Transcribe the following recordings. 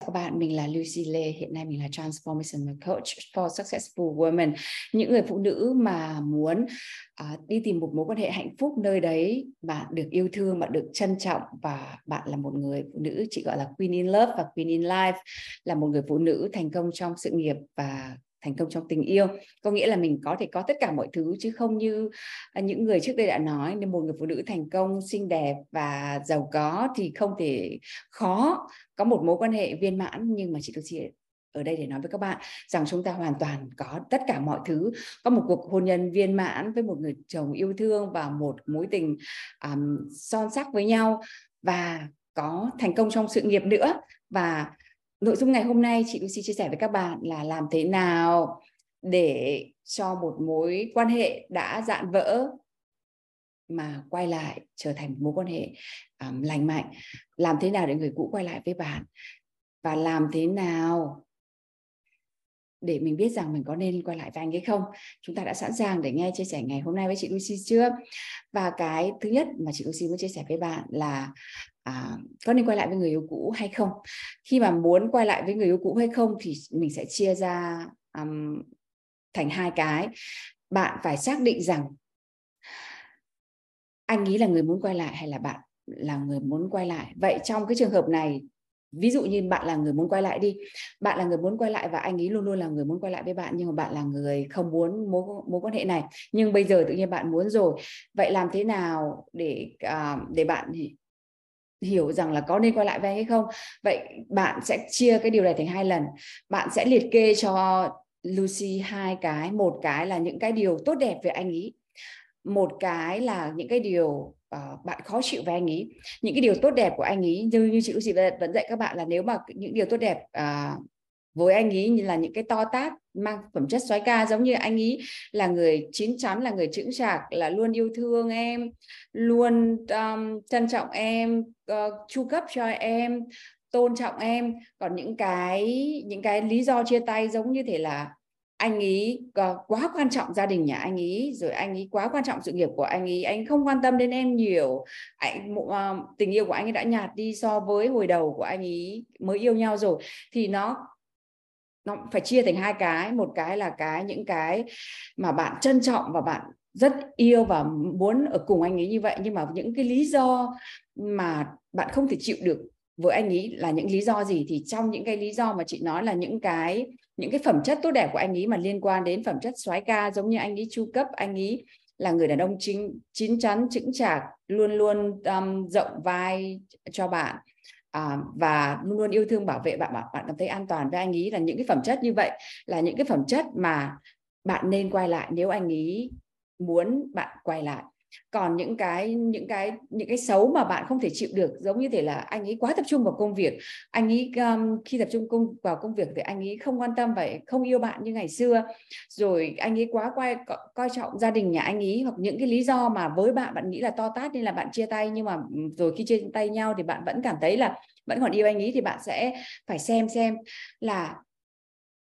các bạn, mình là Lucy Lê, hiện nay mình là Transformation Coach for Successful Women. Những người phụ nữ mà muốn uh, đi tìm một mối quan hệ hạnh phúc nơi đấy bạn được yêu thương, bạn được trân trọng và bạn là một người phụ nữ chị gọi là Queen in Love và Queen in Life là một người phụ nữ thành công trong sự nghiệp và thành công trong tình yêu. Có nghĩa là mình có thể có tất cả mọi thứ chứ không như à, những người trước đây đã nói nên một người phụ nữ thành công xinh đẹp và giàu có thì không thể khó có một mối quan hệ viên mãn. Nhưng mà chị tôi chị ở đây để nói với các bạn rằng chúng ta hoàn toàn có tất cả mọi thứ. Có một cuộc hôn nhân viên mãn với một người chồng yêu thương và một mối tình um, son sắc với nhau. Và có thành công trong sự nghiệp nữa. Và nội dung ngày hôm nay chị Lucy chia sẻ với các bạn là làm thế nào để cho một mối quan hệ đã dạn vỡ mà quay lại trở thành một mối quan hệ um, lành mạnh. Làm thế nào để người cũ quay lại với bạn? Và làm thế nào để mình biết rằng mình có nên quay lại với anh ấy không? Chúng ta đã sẵn sàng để nghe chia sẻ ngày hôm nay với chị Lucy chưa? Và cái thứ nhất mà chị Lucy muốn chia sẻ với bạn là à, có nên quay lại với người yêu cũ hay không? Khi mà muốn quay lại với người yêu cũ hay không thì mình sẽ chia ra um, thành hai cái. Bạn phải xác định rằng anh ấy là người muốn quay lại hay là bạn là người muốn quay lại. Vậy trong cái trường hợp này ví dụ như bạn là người muốn quay lại đi bạn là người muốn quay lại và anh ấy luôn luôn là người muốn quay lại với bạn nhưng mà bạn là người không muốn mối mối quan hệ này. Nhưng bây giờ tự nhiên bạn muốn rồi. Vậy làm thế nào để uh, để bạn hiểu rằng là có nên quay lại với anh hay không? Vậy bạn sẽ chia cái điều này thành hai lần. Bạn sẽ liệt kê cho Lucy hai cái. Một cái là những cái điều tốt đẹp về anh ấy. Một cái là những cái điều uh, bạn khó chịu với anh ấy. Những cái điều tốt đẹp của anh ấy như như chị Lucy vẫn dạy các bạn là nếu mà những điều tốt đẹp uh, với anh ấy như là những cái to tát mang phẩm chất soái ca giống như anh ấy là người chín chắn là người chững chạc là luôn yêu thương em luôn um, trân trọng em uh, chu cấp cho em tôn trọng em. Còn những cái những cái lý do chia tay giống như thể là anh ấy quá quan trọng gia đình nhà anh ấy rồi anh ấy quá quan trọng sự nghiệp của anh ấy anh không quan tâm đến em nhiều. Anh ờ, tình yêu của anh ấy đã nhạt đi so với hồi đầu của anh ấy mới yêu nhau rồi. Thì nó nó phải chia thành hai cái. Một cái là cái những cái mà bạn trân trọng và bạn rất yêu và muốn ở cùng anh ấy như vậy. Nhưng mà những cái lý do mà bạn không thể chịu được với anh ấy là những lý do gì? Thì trong những cái lý do mà chị nói là những cái những cái phẩm chất tốt đẹp của anh ấy mà liên quan đến phẩm chất soái ca giống như anh ấy chu cấp anh ấy là người đàn ông chính chín chắn chững chạc luôn luôn um, rộng vai cho bạn à, và luôn luôn yêu thương bảo vệ bạn bạn cảm thấy an toàn. Với anh ấy là những cái phẩm chất như vậy là những cái phẩm chất mà bạn nên quay lại. Nếu anh ấy muốn bạn quay lại còn những cái những cái những cái xấu mà bạn không thể chịu được giống như thể là anh ấy quá tập trung vào công việc anh ấy um, khi tập trung công vào công việc thì anh ấy không quan tâm và không yêu bạn như ngày xưa. Rồi anh ấy quá coi coi trọng gia đình nhà anh ấy hoặc những cái lý do mà với bạn bạn nghĩ là to tát nên là bạn chia tay. Nhưng mà ừ, rồi khi chia tay nhau thì bạn vẫn cảm thấy là vẫn còn yêu anh ấy thì bạn sẽ phải xem xem là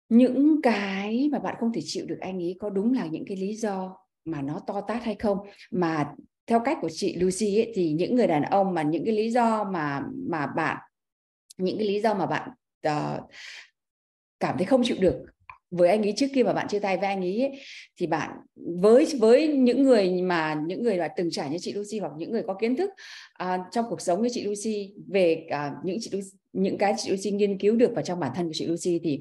những cái mà bạn không thể chịu được anh ấy có đúng là những cái lý do mà nó to tát hay không. Mà theo cách của chị Lucy ấy, thì những người đàn ông mà những cái lý do mà mà bạn những cái lý do mà bạn uh, cảm thấy không chịu được với anh ấy trước kia mà bạn chia tay với anh ấy, ấy thì bạn với với những người mà những người mà từng trải như chị Lucy hoặc những người có kiến thức uh, trong cuộc sống như chị Lucy về uh, những chị Lucy, những cái chị Lucy nghiên cứu được vào trong bản thân của chị Lucy thì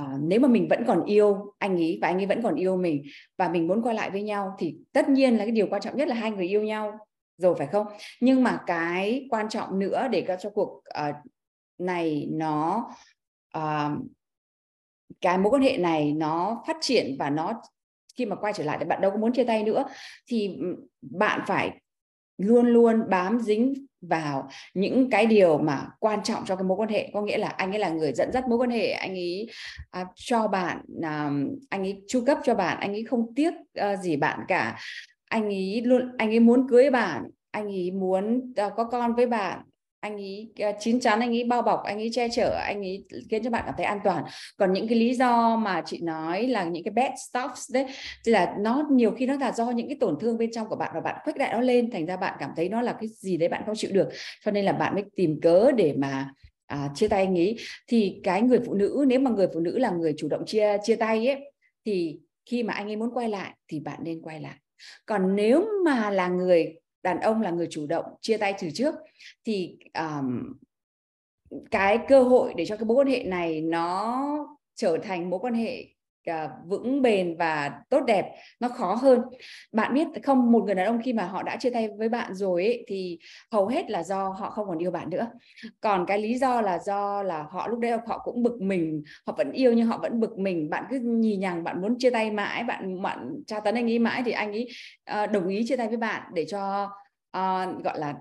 uh, nếu mà mình vẫn còn yêu anh ấy và anh ấy vẫn còn yêu mình và mình muốn quay lại với nhau thì tất nhiên là cái điều quan trọng nhất là hai người yêu nhau rồi phải không? Nhưng mà cái quan trọng nữa để cho cuộc uh, này nó uh, cái mối quan hệ này nó phát triển và nó khi mà quay trở lại thì bạn đâu có muốn chia tay nữa thì ừ, bạn phải luôn luôn bám dính vào những cái điều mà quan trọng cho cái mối quan hệ. Có nghĩa là anh ấy là người dẫn dắt mối quan hệ anh ấy à, cho bạn à, anh ấy chu cấp cho bạn anh ấy không tiếc à, gì bạn cả. Anh ấy luôn anh ấy muốn cưới bạn anh ấy muốn à, có con với bạn anh ấy ờ, chín chắn anh ấy bao bọc anh ấy che chở anh ấy khiến cho bạn cảm thấy an toàn. Còn những cái lý do mà chị nói là những cái bad stuff đấy thì là nó nhiều khi nó là do những cái tổn thương bên trong của bạn và bạn khuếch đại nó lên thành ra bạn cảm thấy nó là cái gì đấy bạn không chịu được. Cho nên là bạn mới tìm cớ để mà à, chia tay anh ấy thì cái người phụ nữ nếu mà người phụ nữ là người chủ động chia chia tay ấy thì khi mà anh ấy muốn quay lại thì bạn nên quay lại. Còn nếu mà là người đàn ông là người chủ động chia tay từ trước. Thì um, cái cơ hội để cho cái mối quan hệ này nó trở thành mối quan hệ À, vững bền và tốt đẹp nó khó hơn. Bạn biết không một người đàn ông khi mà họ đã chia tay với bạn rồi ấy, thì hầu hết là do họ không còn yêu bạn nữa. Còn cái lý do là do là họ lúc đấy họ cũng bực mình họ vẫn yêu nhưng họ vẫn bực mình. Bạn cứ nhì nhằng bạn muốn chia tay mãi bạn bạn tra tấn anh ấy mãi thì anh ấy uh, đồng ý chia tay với bạn để cho uh, gọi là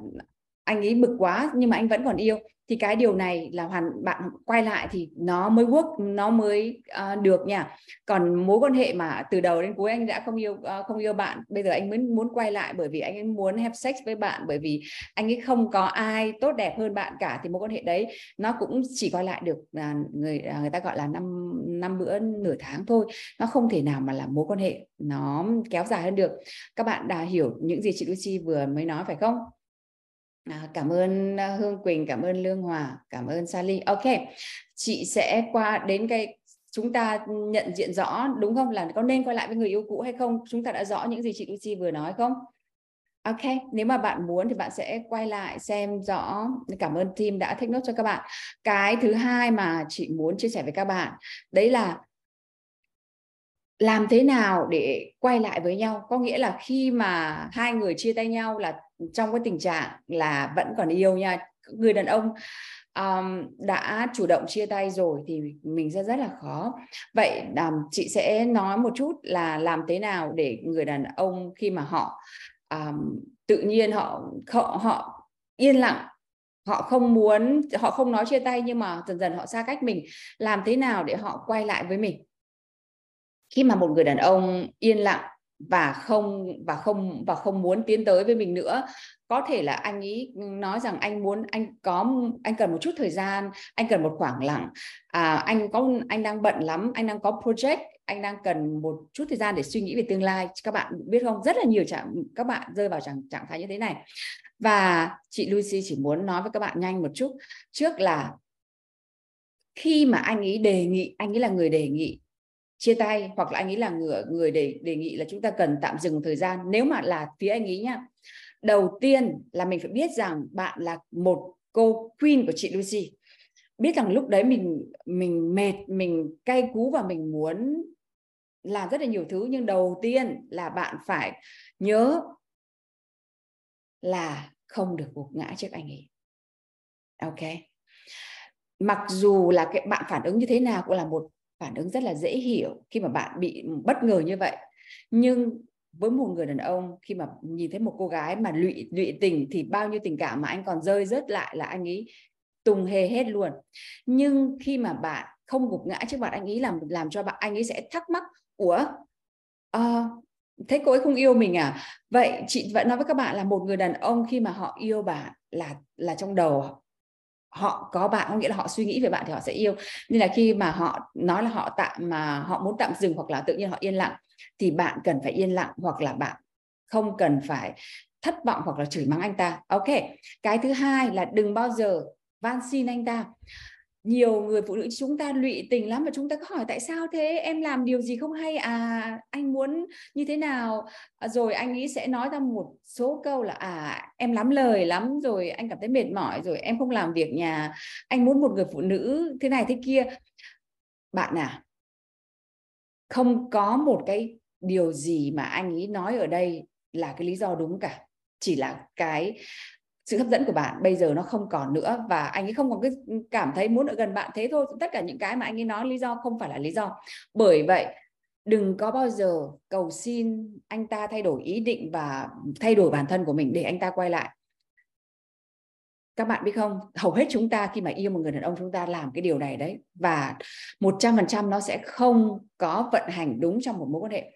anh ấy bực quá nhưng mà anh vẫn còn yêu thì cái điều này là hoàn bạn quay lại thì nó mới work nó mới uh, được nha. Còn mối quan hệ mà từ đầu đến cuối anh đã không yêu uh, không yêu bạn bây giờ anh mới muốn quay lại bởi vì anh ấy muốn have sex với bạn bởi vì anh ấy không có ai tốt đẹp hơn bạn cả thì mối quan hệ đấy nó cũng chỉ quay lại được uh, người uh, người ta gọi là năm năm bữa nửa tháng thôi. Nó không thể nào mà là mối quan hệ nó kéo dài hơn được. Các bạn đã hiểu những gì chị Lucy vừa mới nói phải không? À, cảm ơn à, Hương Quỳnh, cảm ơn Lương Hòa, cảm ơn Sally. Ok, chị sẽ qua đến cái chúng ta nhận diện rõ đúng không là có nên quay lại với người yêu cũ hay không? Chúng ta đã rõ những gì chị Lucy vừa nói không? Ok, nếu mà bạn muốn thì bạn sẽ quay lại xem rõ. Cảm ơn team đã take note cho các bạn. Cái thứ hai mà chị muốn chia sẻ với các bạn, đấy là làm thế nào để quay lại với nhau có nghĩa là khi mà hai người chia tay nhau là trong cái tình trạng là vẫn còn yêu nha. Người đàn ông um, đã chủ động chia tay rồi thì mình sẽ rất là khó. Vậy um, chị sẽ nói một chút là làm thế nào để người đàn ông khi mà họ um, tự nhiên họ họ họ yên lặng họ không muốn họ không nói chia tay nhưng mà dần dần họ xa cách mình làm thế nào để họ quay lại với mình? Khi mà một người đàn ông yên lặng và không và không và không muốn tiến tới với mình nữa. Có thể là anh ấy nói rằng anh muốn anh có anh cần một chút thời gian anh cần một khoảng lặng. À, anh có anh đang bận lắm anh đang có project anh đang cần một chút thời gian để suy nghĩ về tương lai. Các bạn biết không? Rất là nhiều trạng các bạn rơi vào trạng trạng thái như thế này. Và chị Lucy chỉ muốn nói với các bạn nhanh một chút. Trước là khi mà anh ấy đề nghị anh ấy là người đề nghị chia tay, hoặc là anh ấy là người người để đề nghị là chúng ta cần tạm dừng thời gian. Nếu mà là phía anh ấy nhá, đầu tiên là mình phải biết rằng bạn là một cô queen của chị Lucy. Biết rằng lúc đấy mình mình mệt, mình cay cú và mình muốn làm rất là nhiều thứ, nhưng đầu tiên là bạn phải nhớ là không được gục ngã trước anh ấy. Ok? Mặc dù là cái bạn phản ứng như thế nào cũng là một phản ứng rất là dễ hiểu khi mà bạn bị bất ngờ như vậy. Nhưng với một người đàn ông khi mà nhìn thấy một cô gái mà lụy lụy tình thì bao nhiêu tình cảm mà anh còn rơi rớt lại là anh ấy tùng hề hết luôn. Nhưng khi mà bạn không gục ngã trước mặt anh ấy làm làm cho bạn anh ấy sẽ thắc mắc ủa? À, thế cô ấy không yêu mình à? Vậy chị vẫn nói với các bạn là một người đàn ông khi mà họ yêu bạn là là trong đầu họ có bạn, có nghĩa là họ suy nghĩ về bạn thì họ sẽ yêu. Nên là khi mà họ nói là họ tạm, mà họ muốn tạm dừng hoặc là tự nhiên họ yên lặng, thì bạn cần phải yên lặng hoặc là bạn không cần phải thất vọng hoặc là chửi mắng anh ta. Ok, cái thứ hai là đừng bao giờ van xin anh ta nhiều người phụ nữ chúng ta lụy tình lắm và chúng ta có hỏi tại sao thế? Em làm điều gì không hay à? Anh muốn như thế nào? À, rồi anh ấy sẽ nói ra một số câu là à em lắm lời lắm rồi anh cảm thấy mệt mỏi rồi em không làm việc nhà. Anh muốn một người phụ nữ thế này thế kia. Bạn à không có một cái điều gì mà anh ấy nói ở đây là cái lý do đúng cả. Chỉ là cái sự hấp dẫn của bạn bây giờ nó không còn nữa và anh ấy không còn cái cảm thấy muốn ở gần bạn thế thôi. Tất cả những cái mà anh ấy nói lý do không phải là lý do. Bởi vậy, đừng có bao giờ cầu xin anh ta thay đổi ý định và thay đổi bản thân của mình để anh ta quay lại. Các bạn biết không? Hầu hết chúng ta khi mà yêu một người đàn ông, chúng ta làm cái điều này đấy và một trăm phần trăm nó sẽ không có vận hành đúng trong một mối quan hệ.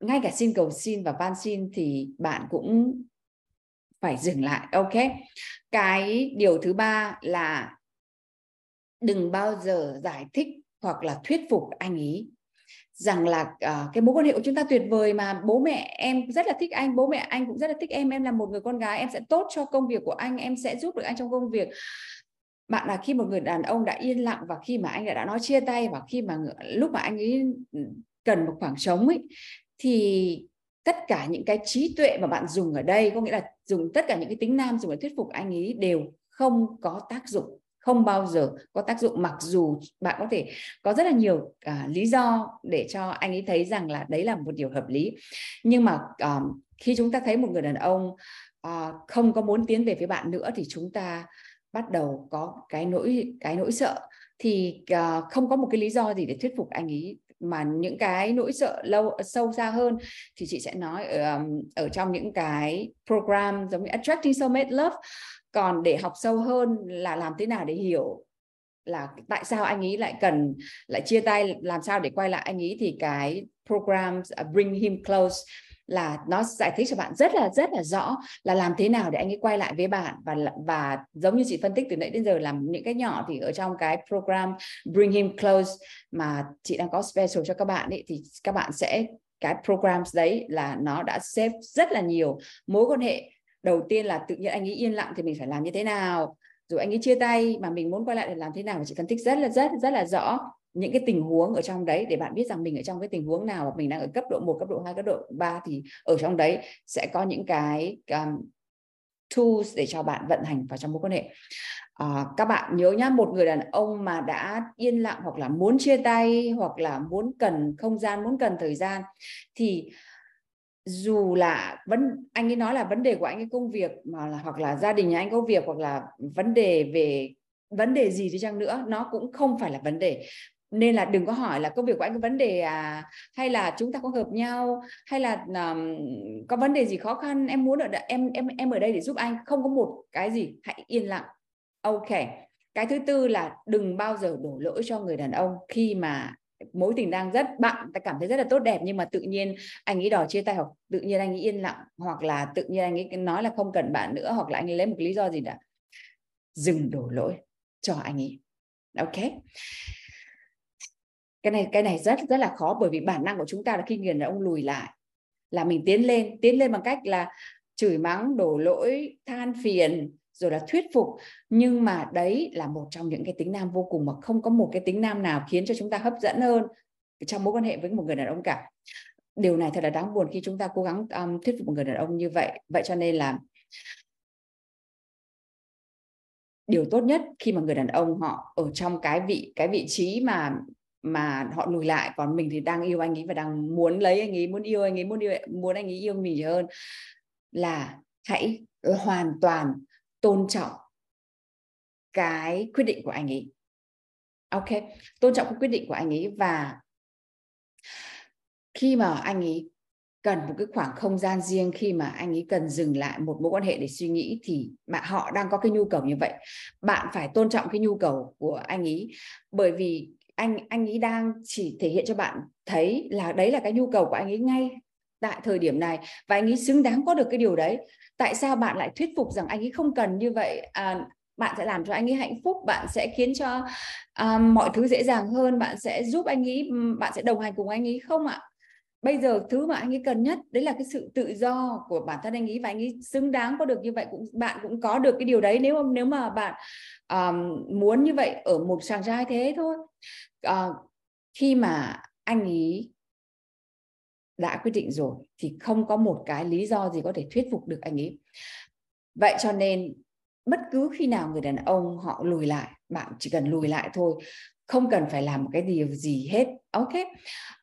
Ngay cả xin cầu xin và van xin thì bạn cũng phải dừng lại ok? Cái điều thứ ba là đừng bao giờ giải thích hoặc là thuyết phục anh ý rằng là uh, cái mối quan hệ của chúng ta tuyệt vời mà bố mẹ em rất là thích anh bố mẹ anh cũng rất là thích em em là một người con gái em sẽ tốt cho công việc của anh em sẽ giúp được anh trong công việc. Bạn là khi một người đàn ông đã yên lặng và khi mà anh đã, đã nói chia tay và khi mà lúc mà anh ấy ừ, cần một khoảng trống ấy thì tất cả những cái trí tuệ mà bạn dùng ở đây có nghĩa là dùng tất cả những cái tính nam dùng để thuyết phục anh ấy đều không có tác dụng không bao giờ có tác dụng mặc dù bạn có thể có rất là nhiều à, lý do để cho anh ấy thấy rằng là đấy là một điều hợp lý. Nhưng mà um, khi chúng ta thấy một người đàn ông uh, không có muốn tiến về phía bạn nữa thì chúng ta bắt đầu có cái nỗi cái nỗi sợ thì uh, không có một cái lý do gì để thuyết phục anh ấy mà những cái nỗi sợ lâu sâu xa hơn thì chị sẽ nói ở, ở trong những cái program giống như Attracting Soulmate Love. Còn để học sâu hơn là làm thế nào để hiểu là tại sao anh ấy lại cần lại chia tay làm sao để quay lại anh ấy thì cái program uh, à, Bring Him Close là nó giải thích cho bạn rất là rất là rõ là làm thế nào để anh ấy quay lại với bạn. Và và giống như chị phân tích từ nãy đến giờ làm những cái nhỏ thì ở trong cái program Bring Him Close mà chị đang có special cho các bạn ấy, thì các bạn sẽ, cái programs đấy là nó đã xếp rất là nhiều mối quan hệ. Đầu tiên là tự nhiên anh ấy yên lặng thì mình phải làm như thế nào? Rồi anh ấy chia tay mà mình muốn quay lại để làm thế nào? Chị phân tích rất là, rất rất là rõ những cái tình huống ở trong đấy để bạn biết rằng mình ở trong cái tình huống nào và mình đang ở cấp độ 1, cấp độ 2, cấp độ 3 thì ở trong đấy sẽ có những cái um, tools để cho bạn vận hành vào trong mối quan hệ. À, các bạn nhớ nhá, một người đàn ông mà đã yên lặng hoặc là muốn chia tay hoặc là muốn cần không gian, muốn cần thời gian thì dù là vấn anh ấy nói là vấn đề của anh ấy công việc mà là hoặc là gia đình nhà anh có việc hoặc là vấn đề về vấn đề gì đi chăng nữa nó cũng không phải là vấn đề nên là đừng có hỏi là công việc của anh có vấn đề à hay là chúng ta có hợp nhau hay là um, có vấn đề gì khó khăn em muốn ở em em em ở đây để giúp anh. Không có một cái gì hãy yên lặng. Ok. Cái thứ tư là đừng bao giờ đổ lỗi cho người đàn ông khi mà mối tình đang rất bạn ta cảm thấy rất là tốt đẹp nhưng mà tự nhiên anh ấy đòi chia tay hoặc tự nhiên anh ấy yên lặng hoặc là tự nhiên anh ấy nói là không cần bạn nữa hoặc là anh ấy lấy một lý do gì đó. Dừng đổ lỗi cho anh ấy. Ok? Cái này cái này rất rất là khó bởi vì bản năng của chúng ta là khi người đàn ông lùi lại là mình tiến lên tiến lên bằng cách là chửi mắng đổ lỗi than phiền rồi là thuyết phục. Nhưng mà đấy là một trong những cái tính nam vô cùng mà không có một cái tính nam nào khiến cho chúng ta hấp dẫn hơn trong mối quan hệ với một người đàn ông cả. Điều này thật là đáng buồn khi chúng ta cố gắng um, thuyết phục một người đàn ông như vậy. Vậy cho nên là điều tốt nhất khi mà người đàn ông họ ở trong cái vị cái vị trí mà mà họ lùi lại, còn mình thì đang yêu anh ấy và đang muốn lấy anh ấy, muốn yêu anh ấy, muốn yêu, muốn anh ấy yêu mình hơn, là hãy hoàn toàn tôn trọng cái quyết định của anh ấy. Ok? Tôn trọng cái quyết định của anh ấy và khi mà anh ấy cần một cái khoảng không gian riêng, khi mà anh ấy cần dừng lại một mối quan hệ để suy nghĩ thì bạn, họ đang có cái nhu cầu như vậy. Bạn phải tôn trọng cái nhu cầu của anh ấy bởi vì anh anh ấy đang chỉ thể hiện cho bạn thấy là đấy là cái nhu cầu của anh ấy ngay tại thời điểm này và anh ấy xứng đáng có được cái điều đấy. Tại sao bạn lại thuyết phục rằng anh ấy không cần như vậy? À, bạn sẽ làm cho anh ấy hạnh phúc bạn sẽ khiến cho um, mọi thứ dễ dàng hơn bạn sẽ giúp anh ấy bạn sẽ đồng hành cùng anh ấy không ạ? Bây giờ thứ mà anh ấy cần nhất đấy là cái sự tự do của bản thân anh ấy và anh ấy xứng đáng có được như vậy cũng bạn cũng có được cái điều đấy. Nếu nếu mà bạn um, muốn như vậy ở một chàng trai thế thôi. Uh, khi mà anh ấy đã quyết định rồi thì không có một cái lý do gì có thể thuyết phục được anh ấy. Vậy cho nên bất cứ khi nào người đàn ông họ lùi lại bạn chỉ cần lùi lại thôi không cần phải làm một cái điều gì hết. Ok.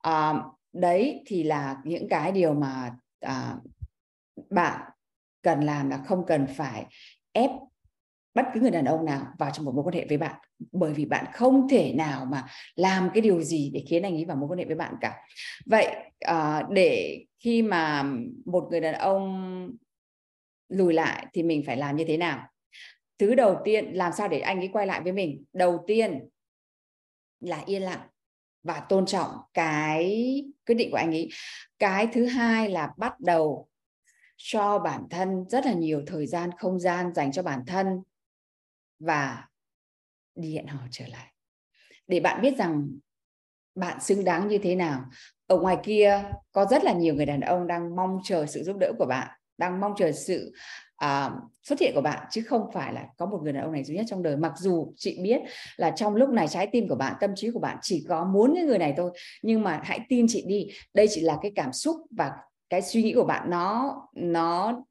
Uh, đấy thì là những cái điều mà à, bạn cần làm là không cần phải ép bất cứ người đàn ông nào vào trong một mối quan hệ với bạn. Bởi vì bạn không thể nào mà làm cái điều gì để khiến anh ấy vào mối quan hệ với bạn cả. Vậy à, để khi mà một người đàn ông lùi lại thì mình phải làm như thế nào? Thứ đầu tiên làm sao để anh ấy quay lại với mình? Đầu tiên là yên lặng và tôn trọng cái quyết định của anh ấy. Cái thứ hai là bắt đầu cho bản thân rất là nhiều thời gian, không gian dành cho bản thân và đi hẹn hò trở lại. Để bạn biết rằng bạn xứng đáng như thế nào. Ở ngoài kia có rất là nhiều người đàn ông đang mong chờ sự giúp đỡ của bạn đang mong chờ sự uh, xuất hiện của bạn chứ không phải là có một người đàn ông này duy nhất trong đời. Mặc dù chị biết là trong lúc này trái tim của bạn tâm trí của bạn chỉ có muốn cái người này thôi nhưng mà hãy tin chị đi. Đây chỉ là cái cảm xúc và cái suy nghĩ của bạn. Nó nó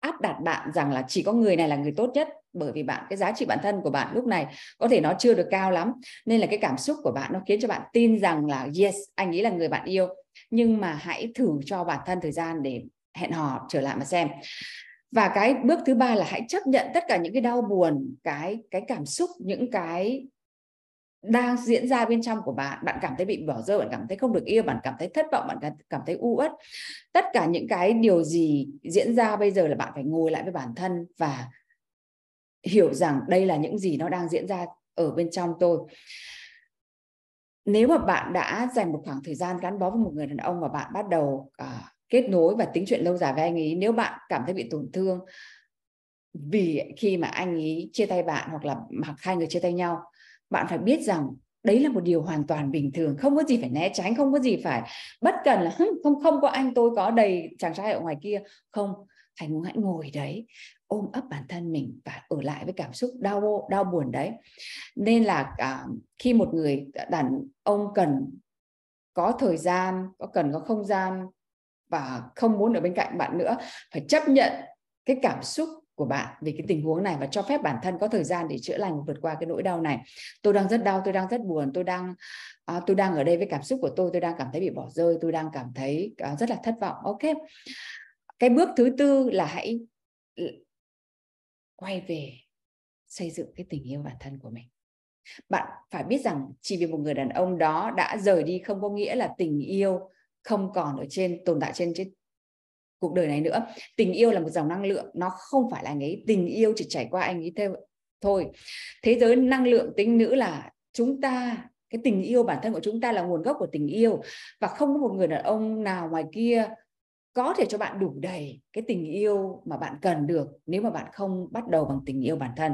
áp đặt bạn rằng là chỉ có người này là người tốt nhất bởi vì bạn cái giá trị bản thân của bạn lúc này có thể nó chưa được cao lắm. Nên là cái cảm xúc của bạn nó khiến cho bạn tin rằng là yes anh ấy là người bạn yêu. Nhưng mà hãy thử cho bản thân thời gian để hẹn hò trở lại mà xem. Và cái bước thứ ba là hãy chấp nhận tất cả những cái đau buồn cái cái cảm xúc những cái đang diễn ra bên trong của bạn. Bạn cảm thấy bị bỏ rơi bạn cảm thấy không được yêu bạn cảm thấy thất vọng bạn cảm thấy u uất. Tất cả những cái điều gì diễn ra bây giờ là bạn phải ngồi lại với bản thân và hiểu rằng đây là những gì nó đang diễn ra ở bên trong tôi. Nếu mà bạn đã dành một khoảng thời gian gắn bó với một người đàn ông và bạn bắt đầu uh, kết nối và tính chuyện lâu dài với anh ấy. Nếu bạn cảm thấy bị tổn thương vì khi mà anh ấy chia tay bạn hoặc là hoặc hai người chia tay nhau, bạn phải biết rằng đấy là một điều hoàn toàn bình thường, không có gì phải né tránh, không có gì phải bất cần là không không có anh, tôi có đầy chàng trai ở ngoài kia. Không hãy hãy ngồi đấy, ôm ấp bản thân mình và ở lại với cảm xúc đau đau buồn đấy. Nên là cả khi một người đàn ông cần có thời gian, có cần có không gian và không muốn ở bên cạnh bạn nữa phải chấp nhận cái cảm xúc của bạn về cái tình huống này và cho phép bản thân có thời gian để chữa lành vượt qua cái nỗi đau này. Tôi đang rất đau tôi đang rất buồn tôi đang à, tôi đang ở đây với cảm xúc của tôi tôi đang cảm thấy bị bỏ rơi tôi đang cảm thấy à, rất là thất vọng. Ok. Cái bước thứ tư là hãy quay về xây dựng cái tình yêu bản thân của mình. Bạn phải biết rằng chỉ vì một người đàn ông đó đã rời đi không có nghĩa là tình yêu không còn ở trên, tồn tại trên trên cuộc đời này nữa. Tình yêu là một dòng năng lượng, nó không phải là anh ấy. Tình yêu chỉ trải qua anh ấy theo, thôi. Thế giới năng lượng tính nữ là chúng ta, cái tình yêu bản thân của chúng ta là nguồn gốc của tình yêu. Và không có một người đàn ông nào ngoài kia có thể cho bạn đủ đầy cái tình yêu mà bạn cần được nếu mà bạn không bắt đầu bằng tình yêu bản thân.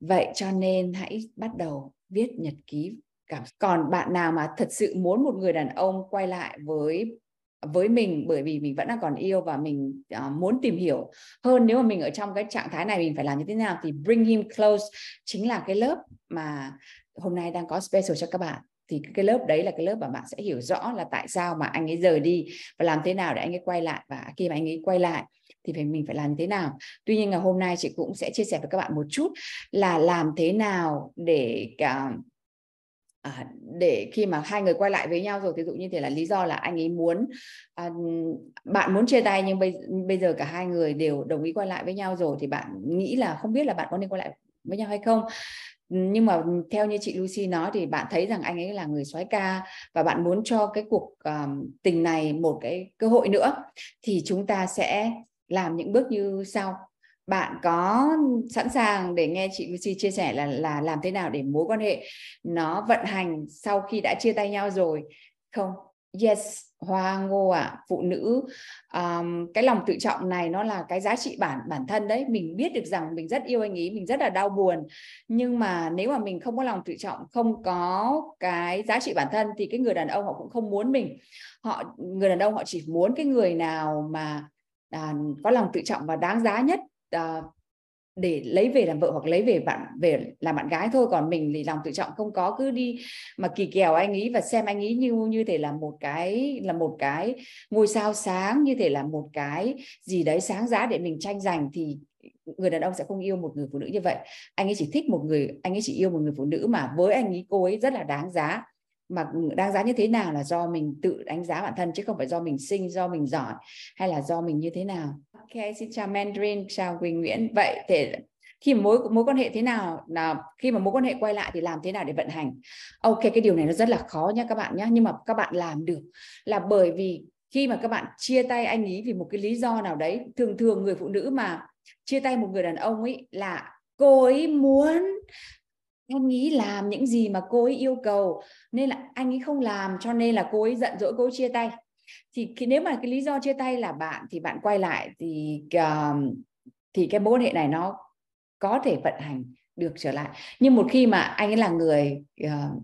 Vậy cho nên hãy bắt đầu viết nhật ký cảm còn bạn nào mà thật sự muốn một người đàn ông quay lại với với mình bởi vì mình vẫn đang còn yêu và mình uh, muốn tìm hiểu hơn nếu mà mình ở trong cái trạng thái này mình phải làm như thế nào thì bring him close chính là cái lớp mà hôm nay đang có special cho các bạn. Thì cái lớp đấy là cái lớp mà bạn sẽ hiểu rõ là tại sao mà anh ấy rời đi và làm thế nào để anh ấy quay lại và khi mà anh ấy quay lại thì phải mình phải làm thế nào. Tuy nhiên ngày hôm nay chị cũng sẽ chia sẻ với các bạn một chút là làm thế nào để cả à, để khi mà hai người quay lại với nhau rồi ví dụ như thế là lý do là anh ấy muốn à, bạn muốn chia tay nhưng bây bây giờ cả hai người đều đồng ý quay lại với nhau rồi thì bạn nghĩ là không biết là bạn có nên quay lại với nhau hay không. Nhưng mà theo như chị Lucy nói thì bạn thấy rằng anh ấy là người soái ca và bạn muốn cho cái cuộc um, tình này một cái cơ hội nữa thì chúng ta sẽ làm những bước như sau bạn có sẵn sàng để nghe chị Lucy chia sẻ là là làm thế nào để mối quan hệ nó vận hành sau khi đã chia tay nhau rồi không yes Hoa Ngô ạ, à, phụ nữ um, cái lòng tự trọng này nó là cái giá trị bản bản thân đấy. Mình biết được rằng mình rất yêu anh ấy, mình rất là đau buồn. Nhưng mà nếu mà mình không có lòng tự trọng, không có cái giá trị bản thân thì cái người đàn ông họ cũng không muốn mình. Họ người đàn ông họ chỉ muốn cái người nào mà à, có lòng tự trọng và đáng giá nhất uh, để lấy về làm vợ hoặc lấy về bạn về làm bạn gái thôi. Còn mình thì lòng tự trọng không có cứ đi mà kỳ kèo anh ấy và xem anh ấy như như thể là một cái là một cái ngôi sao sáng như thể là một cái gì đấy sáng giá để mình tranh giành thì người đàn ông sẽ không yêu một người phụ nữ như vậy. Anh ấy chỉ thích một người anh ấy chỉ yêu một người phụ nữ mà với anh ấy cô ấy rất là đáng giá mà đáng giá như thế nào là do mình tự đánh giá bản thân chứ không phải do mình sinh, do mình giỏi hay là do mình như thế nào? Ok, xin chào Mandarin, chào Quỳnh Nguyễn. Vậy thì khi mối mối quan hệ thế nào, là khi mà mối quan hệ quay lại thì làm thế nào để vận hành? Ok, cái điều này nó rất là khó nha các bạn nhé nhưng mà các bạn làm được là bởi vì khi mà các bạn chia tay anh ấy vì một cái lý do nào đấy, thường thường người phụ nữ mà chia tay một người đàn ông ấy là cô ấy muốn anh ấy làm những gì mà cô ấy yêu cầu nên là anh ấy không làm cho nên là cô ấy giận dỗi cô ấy chia tay. Thì khi nếu mà cái lý do chia tay là bạn thì bạn quay lại thì uh, thì cái mối quan hệ này nó có thể vận hành được trở lại. Nhưng một khi mà anh ấy là người uh,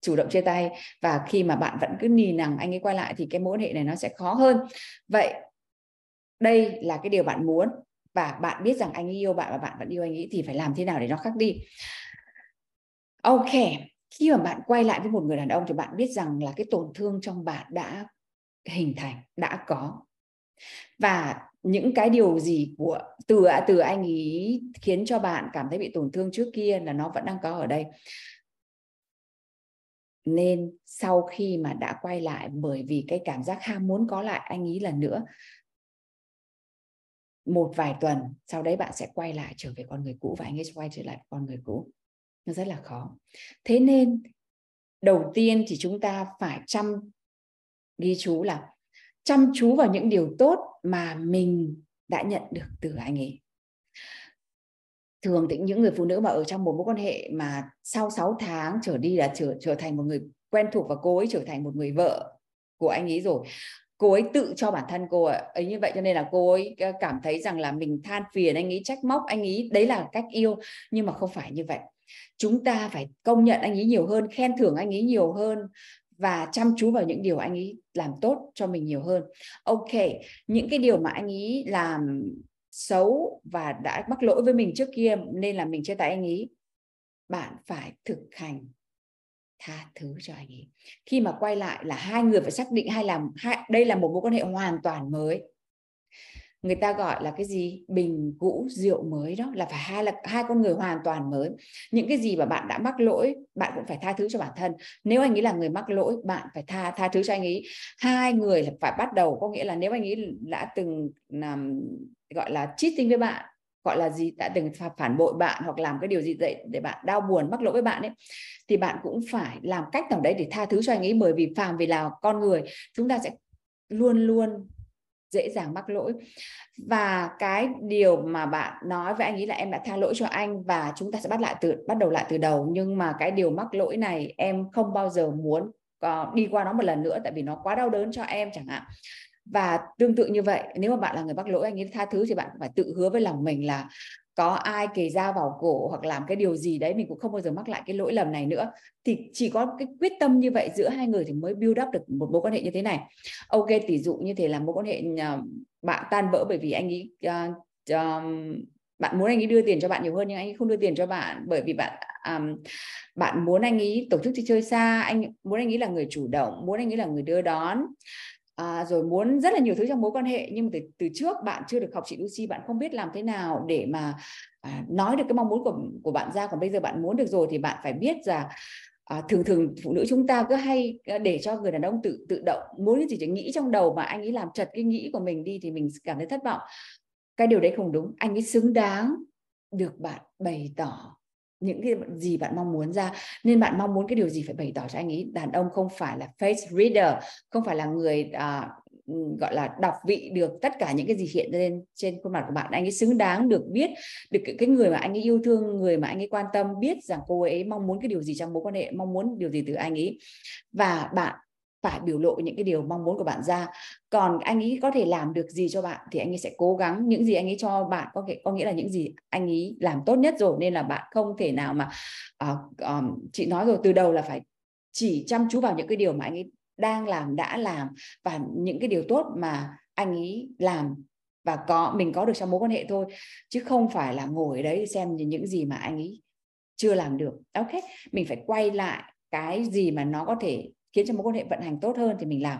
chủ động chia tay và khi mà bạn vẫn cứ nì nằng anh ấy quay lại thì cái mối quan hệ này nó sẽ khó hơn. Vậy đây là cái điều bạn muốn và bạn biết rằng anh ấy yêu bạn và bạn vẫn yêu anh ấy thì phải làm thế nào để nó khác đi? Ok, khi mà bạn quay lại với một người đàn ông thì bạn biết rằng là cái tổn thương trong bạn đã hình thành, đã có. Và những cái điều gì của, từ từ anh ấy khiến cho bạn cảm thấy bị tổn thương trước kia là nó vẫn đang có ở đây. Nên sau khi mà đã quay lại, bởi vì cái cảm giác ham muốn có lại anh ấy lần nữa, một vài tuần sau đấy bạn sẽ quay lại trở về con người cũ và anh ấy quay trở lại con người cũ nó rất là khó. Thế nên, đầu tiên thì chúng ta phải chăm, ghi chú là chăm chú vào những điều tốt mà mình đã nhận được từ anh ấy. Thường thì những người phụ nữ mà ở trong một mối quan hệ mà sau 6 tháng trở đi là trở trở thành một người quen thuộc và cô ấy trở thành một người vợ của anh ấy rồi, cô ấy tự cho bản thân cô ấy như vậy cho nên là cô ấy ờ, cảm thấy rằng là mình than phiền anh ấy, trách móc anh ấy. Đấy là cách yêu, nhưng mà không phải như vậy chúng ta phải công nhận anh ấy nhiều hơn, khen thưởng anh ấy nhiều hơn và chăm chú vào những điều anh ấy làm tốt cho mình nhiều hơn. Ok, những cái điều mà anh ấy làm xấu và đã mắc lỗi với mình trước kia nên là mình chia tay anh ấy. Bạn phải thực hành tha thứ cho anh ấy. Khi mà quay lại là hai người phải xác định hay làm hai, đây là một mối quan hệ hoàn toàn mới người ta gọi là cái gì? Bình cũ rượu mới đó, là phải hai là, hai con người hoàn toàn mới. Những cái gì mà bạn đã mắc lỗi, bạn cũng phải tha thứ cho bản thân. Nếu anh ấy là người mắc lỗi, bạn phải tha tha thứ cho anh ấy. Hai người là phải bắt đầu, có nghĩa là nếu anh ấy đã từng làm gọi là cheating với bạn, gọi là gì? Đã từng phản bội bạn hoặc làm cái điều gì vậy để bạn đau buồn, mắc lỗi với bạn ấy, thì bạn cũng phải làm cách nào đấy để tha thứ cho anh ấy. Bởi vì phàm vì là con người, chúng ta sẽ luôn luôn dễ dàng mắc lỗi. Và cái điều mà bạn nói với anh ấy là em đã tha lỗi cho anh và chúng ta sẽ bắt lại từ, bắt đầu lại từ đầu. Nhưng mà cái điều mắc lỗi này em không bao giờ muốn đi qua nó một lần nữa tại vì nó quá đau đớn cho em chẳng hạn. Và tương tự như vậy, nếu mà bạn là người mắc lỗi, anh ấy tha thứ thì bạn phải tự hứa với lòng mình là có ai kề dao vào cổ hoặc làm cái điều gì đấy mình cũng không bao giờ mắc lại cái lỗi lầm này nữa. Thì chỉ có cái quyết tâm như vậy giữa hai người thì mới build up được một mối quan hệ như thế này. Ok tỷ dụ như thế là mối quan hệ ờ, bạn tan vỡ bởi vì anh ấy uh, um, bạn muốn anh ấy đưa tiền cho bạn nhiều hơn nhưng anh ấy không đưa tiền cho bạn bởi vì bạn um, bạn muốn anh ấy tổ chức đi chơi xa anh muốn anh ấy là người chủ động muốn anh ấy là người đưa đón à, rồi muốn rất là nhiều thứ trong mối quan hệ nhưng mà từ, từ trước bạn chưa được học chị Lucy bạn không biết làm thế nào để mà à, nói được cái mong muốn của của bạn ra. Còn bây giờ bạn muốn được rồi thì bạn phải biết rằng à, thường thường phụ nữ chúng ta cứ hay à, để cho người đàn ông tự tự động muốn cái gì chỉ nghĩ trong đầu mà anh ấy làm chật cái nghĩ của mình đi thì mình cảm thấy thất vọng. Cái điều đấy không đúng. Anh ấy xứng đáng được bạn bày tỏ những cái gì bạn mong muốn ra. Nên bạn mong muốn cái điều gì phải bày tỏ cho anh ấy. Đàn ông không phải là face reader không phải là người à, gọi là đọc vị được tất cả những cái gì hiện lên trên khuôn mặt của bạn. Anh ấy xứng đáng được biết được cái người mà anh ấy yêu thương người mà anh ấy quan tâm biết rằng cô ấy mong muốn cái điều gì trong mối quan hệ mong muốn điều gì từ anh ấy. Và bạn phải biểu lộ những cái điều mong muốn của bạn ra. Còn anh ấy có thể làm được gì cho bạn thì anh ấy sẽ cố gắng. Những gì anh ấy cho bạn có thể có nghĩa là những gì anh ấy làm tốt nhất rồi nên là bạn không thể nào mà uh, um, chị nói rồi từ đầu là phải chỉ chăm chú vào những cái điều mà anh ấy đang làm đã làm và những cái điều tốt mà anh ấy làm và có mình có được trong mối quan hệ thôi chứ không phải là ngồi đấy xem những gì mà anh ấy chưa làm được. Ok mình phải quay lại cái gì mà nó có thể khiến cho mối quan hệ vận hành tốt hơn thì mình làm.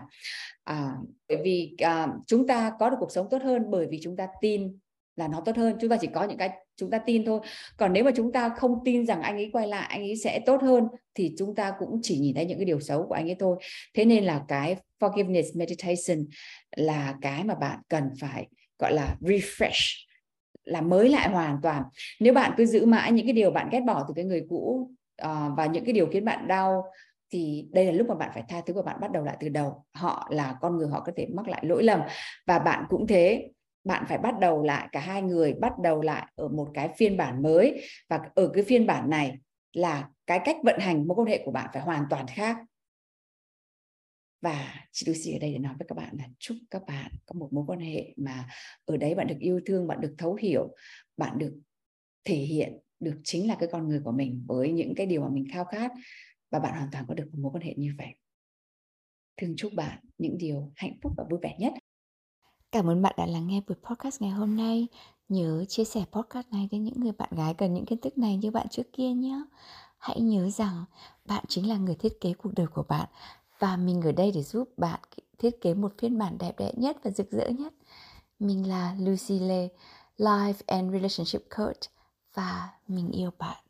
À, bởi vì à, chúng ta có được cuộc sống tốt hơn bởi vì chúng ta tin là nó tốt hơn. Chúng ta chỉ có những cái chúng ta tin thôi. Còn nếu mà chúng ta không tin rằng anh ấy quay lại anh ấy sẽ tốt hơn thì chúng ta cũng chỉ nhìn thấy những cái điều xấu của anh ấy thôi. Thế nên là cái forgiveness meditation là cái mà bạn cần phải gọi là refresh là mới lại hoàn toàn. Nếu bạn cứ giữ mãi những cái điều bạn ghét bỏ từ cái người cũ uh, và những cái điều khiến bạn đau thì đây là lúc mà bạn phải tha thứ và bạn bắt đầu lại từ đầu. Họ là con người, họ có thể mắc lại lỗi lầm. Và bạn cũng thế. Bạn phải bắt đầu lại, cả hai người bắt đầu lại ở một cái phiên bản mới. Và ở cái phiên bản này là cái cách vận hành mối quan hệ của bạn phải hoàn toàn khác. Và chị Lucy ở đây để nói với các bạn là chúc các bạn có một mối quan hệ mà ở đấy bạn được yêu thương, bạn được thấu hiểu, bạn được thể hiện, được chính là cái con người của mình với những cái điều mà mình khao khát và bạn hoàn toàn có được một mối quan hệ như vậy thương chúc bạn những điều hạnh phúc và vui vẻ nhất Cảm ơn bạn đã lắng nghe buổi podcast ngày hôm nay. Nhớ chia sẻ podcast này đến những người bạn gái cần những kiến thức này như bạn trước kia nhé. Hãy nhớ rằng bạn chính là người thiết kế cuộc đời của bạn và mình ở đây để giúp bạn thiết kế một phiên bản đẹp đẽ nhất và rực rỡ nhất. Mình là Lucy Lê, Life and Relationship Coach và mình yêu bạn.